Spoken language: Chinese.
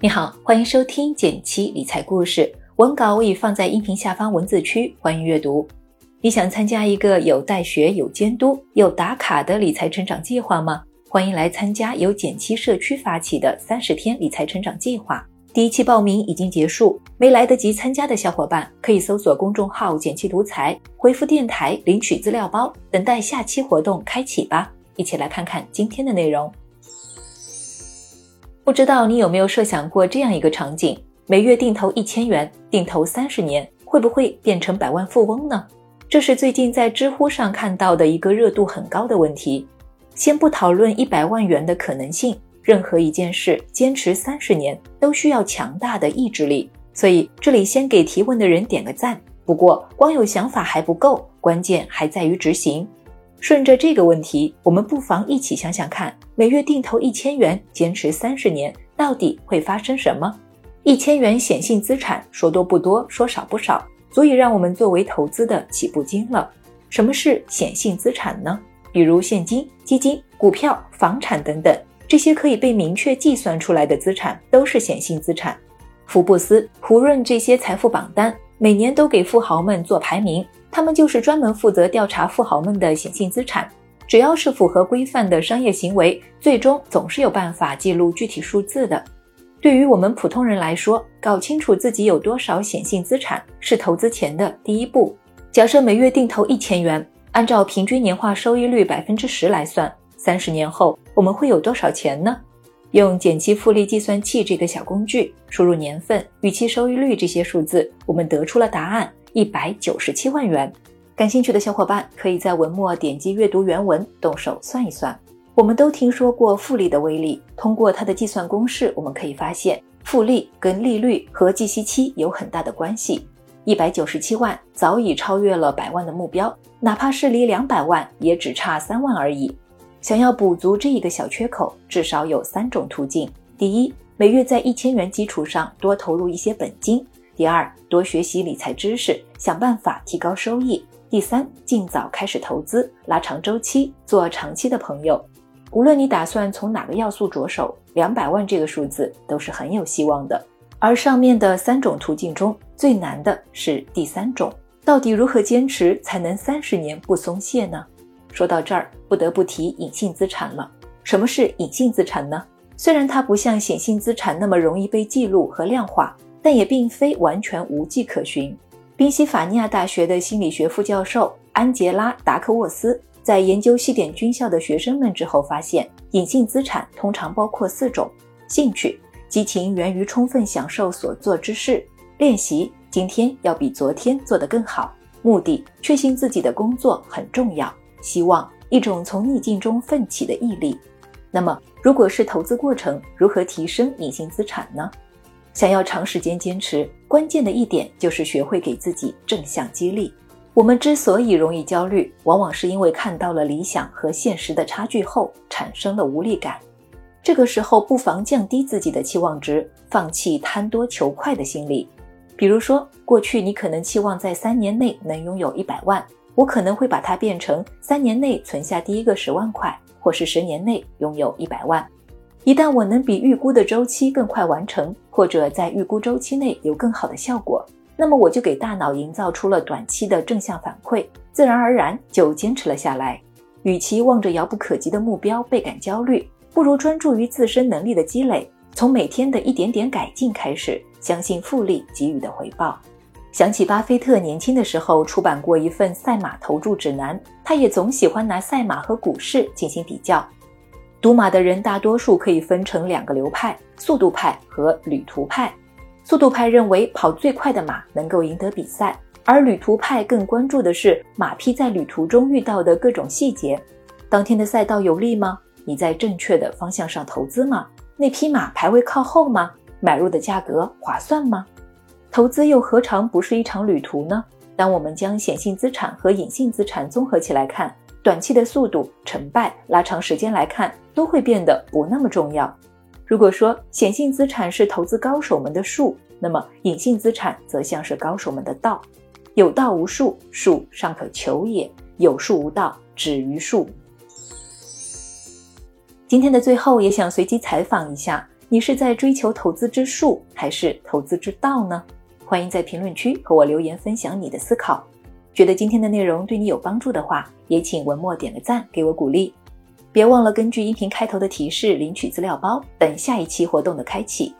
你好，欢迎收听简七理财故事，文稿我已放在音频下方文字区，欢迎阅读。你想参加一个有带学、有监督、有打卡的理财成长计划吗？欢迎来参加由简七社区发起的三十天理财成长计划。第一期报名已经结束，没来得及参加的小伙伴可以搜索公众号“简七独裁，回复“电台”领取资料包，等待下期活动开启吧。一起来看看今天的内容。不知道你有没有设想过这样一个场景：每月定投一千元，定投三十年，会不会变成百万富翁呢？这是最近在知乎上看到的一个热度很高的问题。先不讨论一百万元的可能性，任何一件事坚持三十年都需要强大的意志力。所以这里先给提问的人点个赞。不过光有想法还不够，关键还在于执行。顺着这个问题，我们不妨一起想想看：每月定投一千元，坚持三十年，到底会发生什么？一千元显性资产，说多不多，说少不少，足以让我们作为投资的起步金了。什么是显性资产呢？比如现金、基金、股票、房产等等，这些可以被明确计算出来的资产，都是显性资产。福布斯、胡润这些财富榜单，每年都给富豪们做排名。他们就是专门负责调查富豪们的显性资产，只要是符合规范的商业行为，最终总是有办法记录具体数字的。对于我们普通人来说，搞清楚自己有多少显性资产是投资前的第一步。假设每月定投一千元，按照平均年化收益率百分之十来算，三十年后我们会有多少钱呢？用减期复利计算器这个小工具，输入年份、预期收益率这些数字，我们得出了答案。一百九十七万元，感兴趣的小伙伴可以在文末点击阅读原文，动手算一算。我们都听说过复利的威力，通过它的计算公式，我们可以发现复利跟利率和计息期有很大的关系。一百九十七万早已超越了百万的目标，哪怕是离两百万也只差三万而已。想要补足这一个小缺口，至少有三种途径：第一，每月在一千元基础上多投入一些本金。第二，多学习理财知识，想办法提高收益。第三，尽早开始投资，拉长周期，做长期的朋友。无论你打算从哪个要素着手，两百万这个数字都是很有希望的。而上面的三种途径中，最难的是第三种。到底如何坚持才能三十年不松懈呢？说到这儿，不得不提隐性资产了。什么是隐性资产呢？虽然它不像显性资产那么容易被记录和量化。但也并非完全无迹可寻。宾夕法尼亚大学的心理学副教授安杰拉·达克沃斯在研究西点军校的学生们之后发现，隐性资产通常包括四种：兴趣、激情源于充分享受所做之事；练习，今天要比昨天做得更好；目的，确信自己的工作很重要；希望，一种从逆境中奋起的毅力。那么，如果是投资过程，如何提升隐性资产呢？想要长时间坚持，关键的一点就是学会给自己正向激励。我们之所以容易焦虑，往往是因为看到了理想和现实的差距后，产生了无力感。这个时候，不妨降低自己的期望值，放弃贪多求快的心理。比如说，过去你可能期望在三年内能拥有一百万，我可能会把它变成三年内存下第一个十万块，或是十年内拥有一百万。一旦我能比预估的周期更快完成，或者在预估周期内有更好的效果，那么我就给大脑营造出了短期的正向反馈，自然而然就坚持了下来。与其望着遥不可及的目标倍感焦虑，不如专注于自身能力的积累，从每天的一点点改进开始，相信复利给予的回报。想起巴菲特年轻的时候出版过一份赛马投注指南，他也总喜欢拿赛马和股市进行比较。赌马的人大多数可以分成两个流派：速度派和旅途派。速度派认为跑最快的马能够赢得比赛，而旅途派更关注的是马匹在旅途中遇到的各种细节。当天的赛道有利吗？你在正确的方向上投资吗？那匹马排位靠后吗？买入的价格划算吗？投资又何尝不是一场旅途呢？当我们将显性资产和隐性资产综合起来看。短期的速度成败，拉长时间来看，都会变得不那么重要。如果说显性资产是投资高手们的术，那么隐性资产则像是高手们的道。有道无术，术尚可求也；有术无道，止于术。今天的最后，也想随机采访一下，你是在追求投资之术还是投资之道呢？欢迎在评论区和我留言分享你的思考。觉得今天的内容对你有帮助的话，也请文末点个赞给我鼓励。别忘了根据音频开头的提示领取资料包，等下一期活动的开启。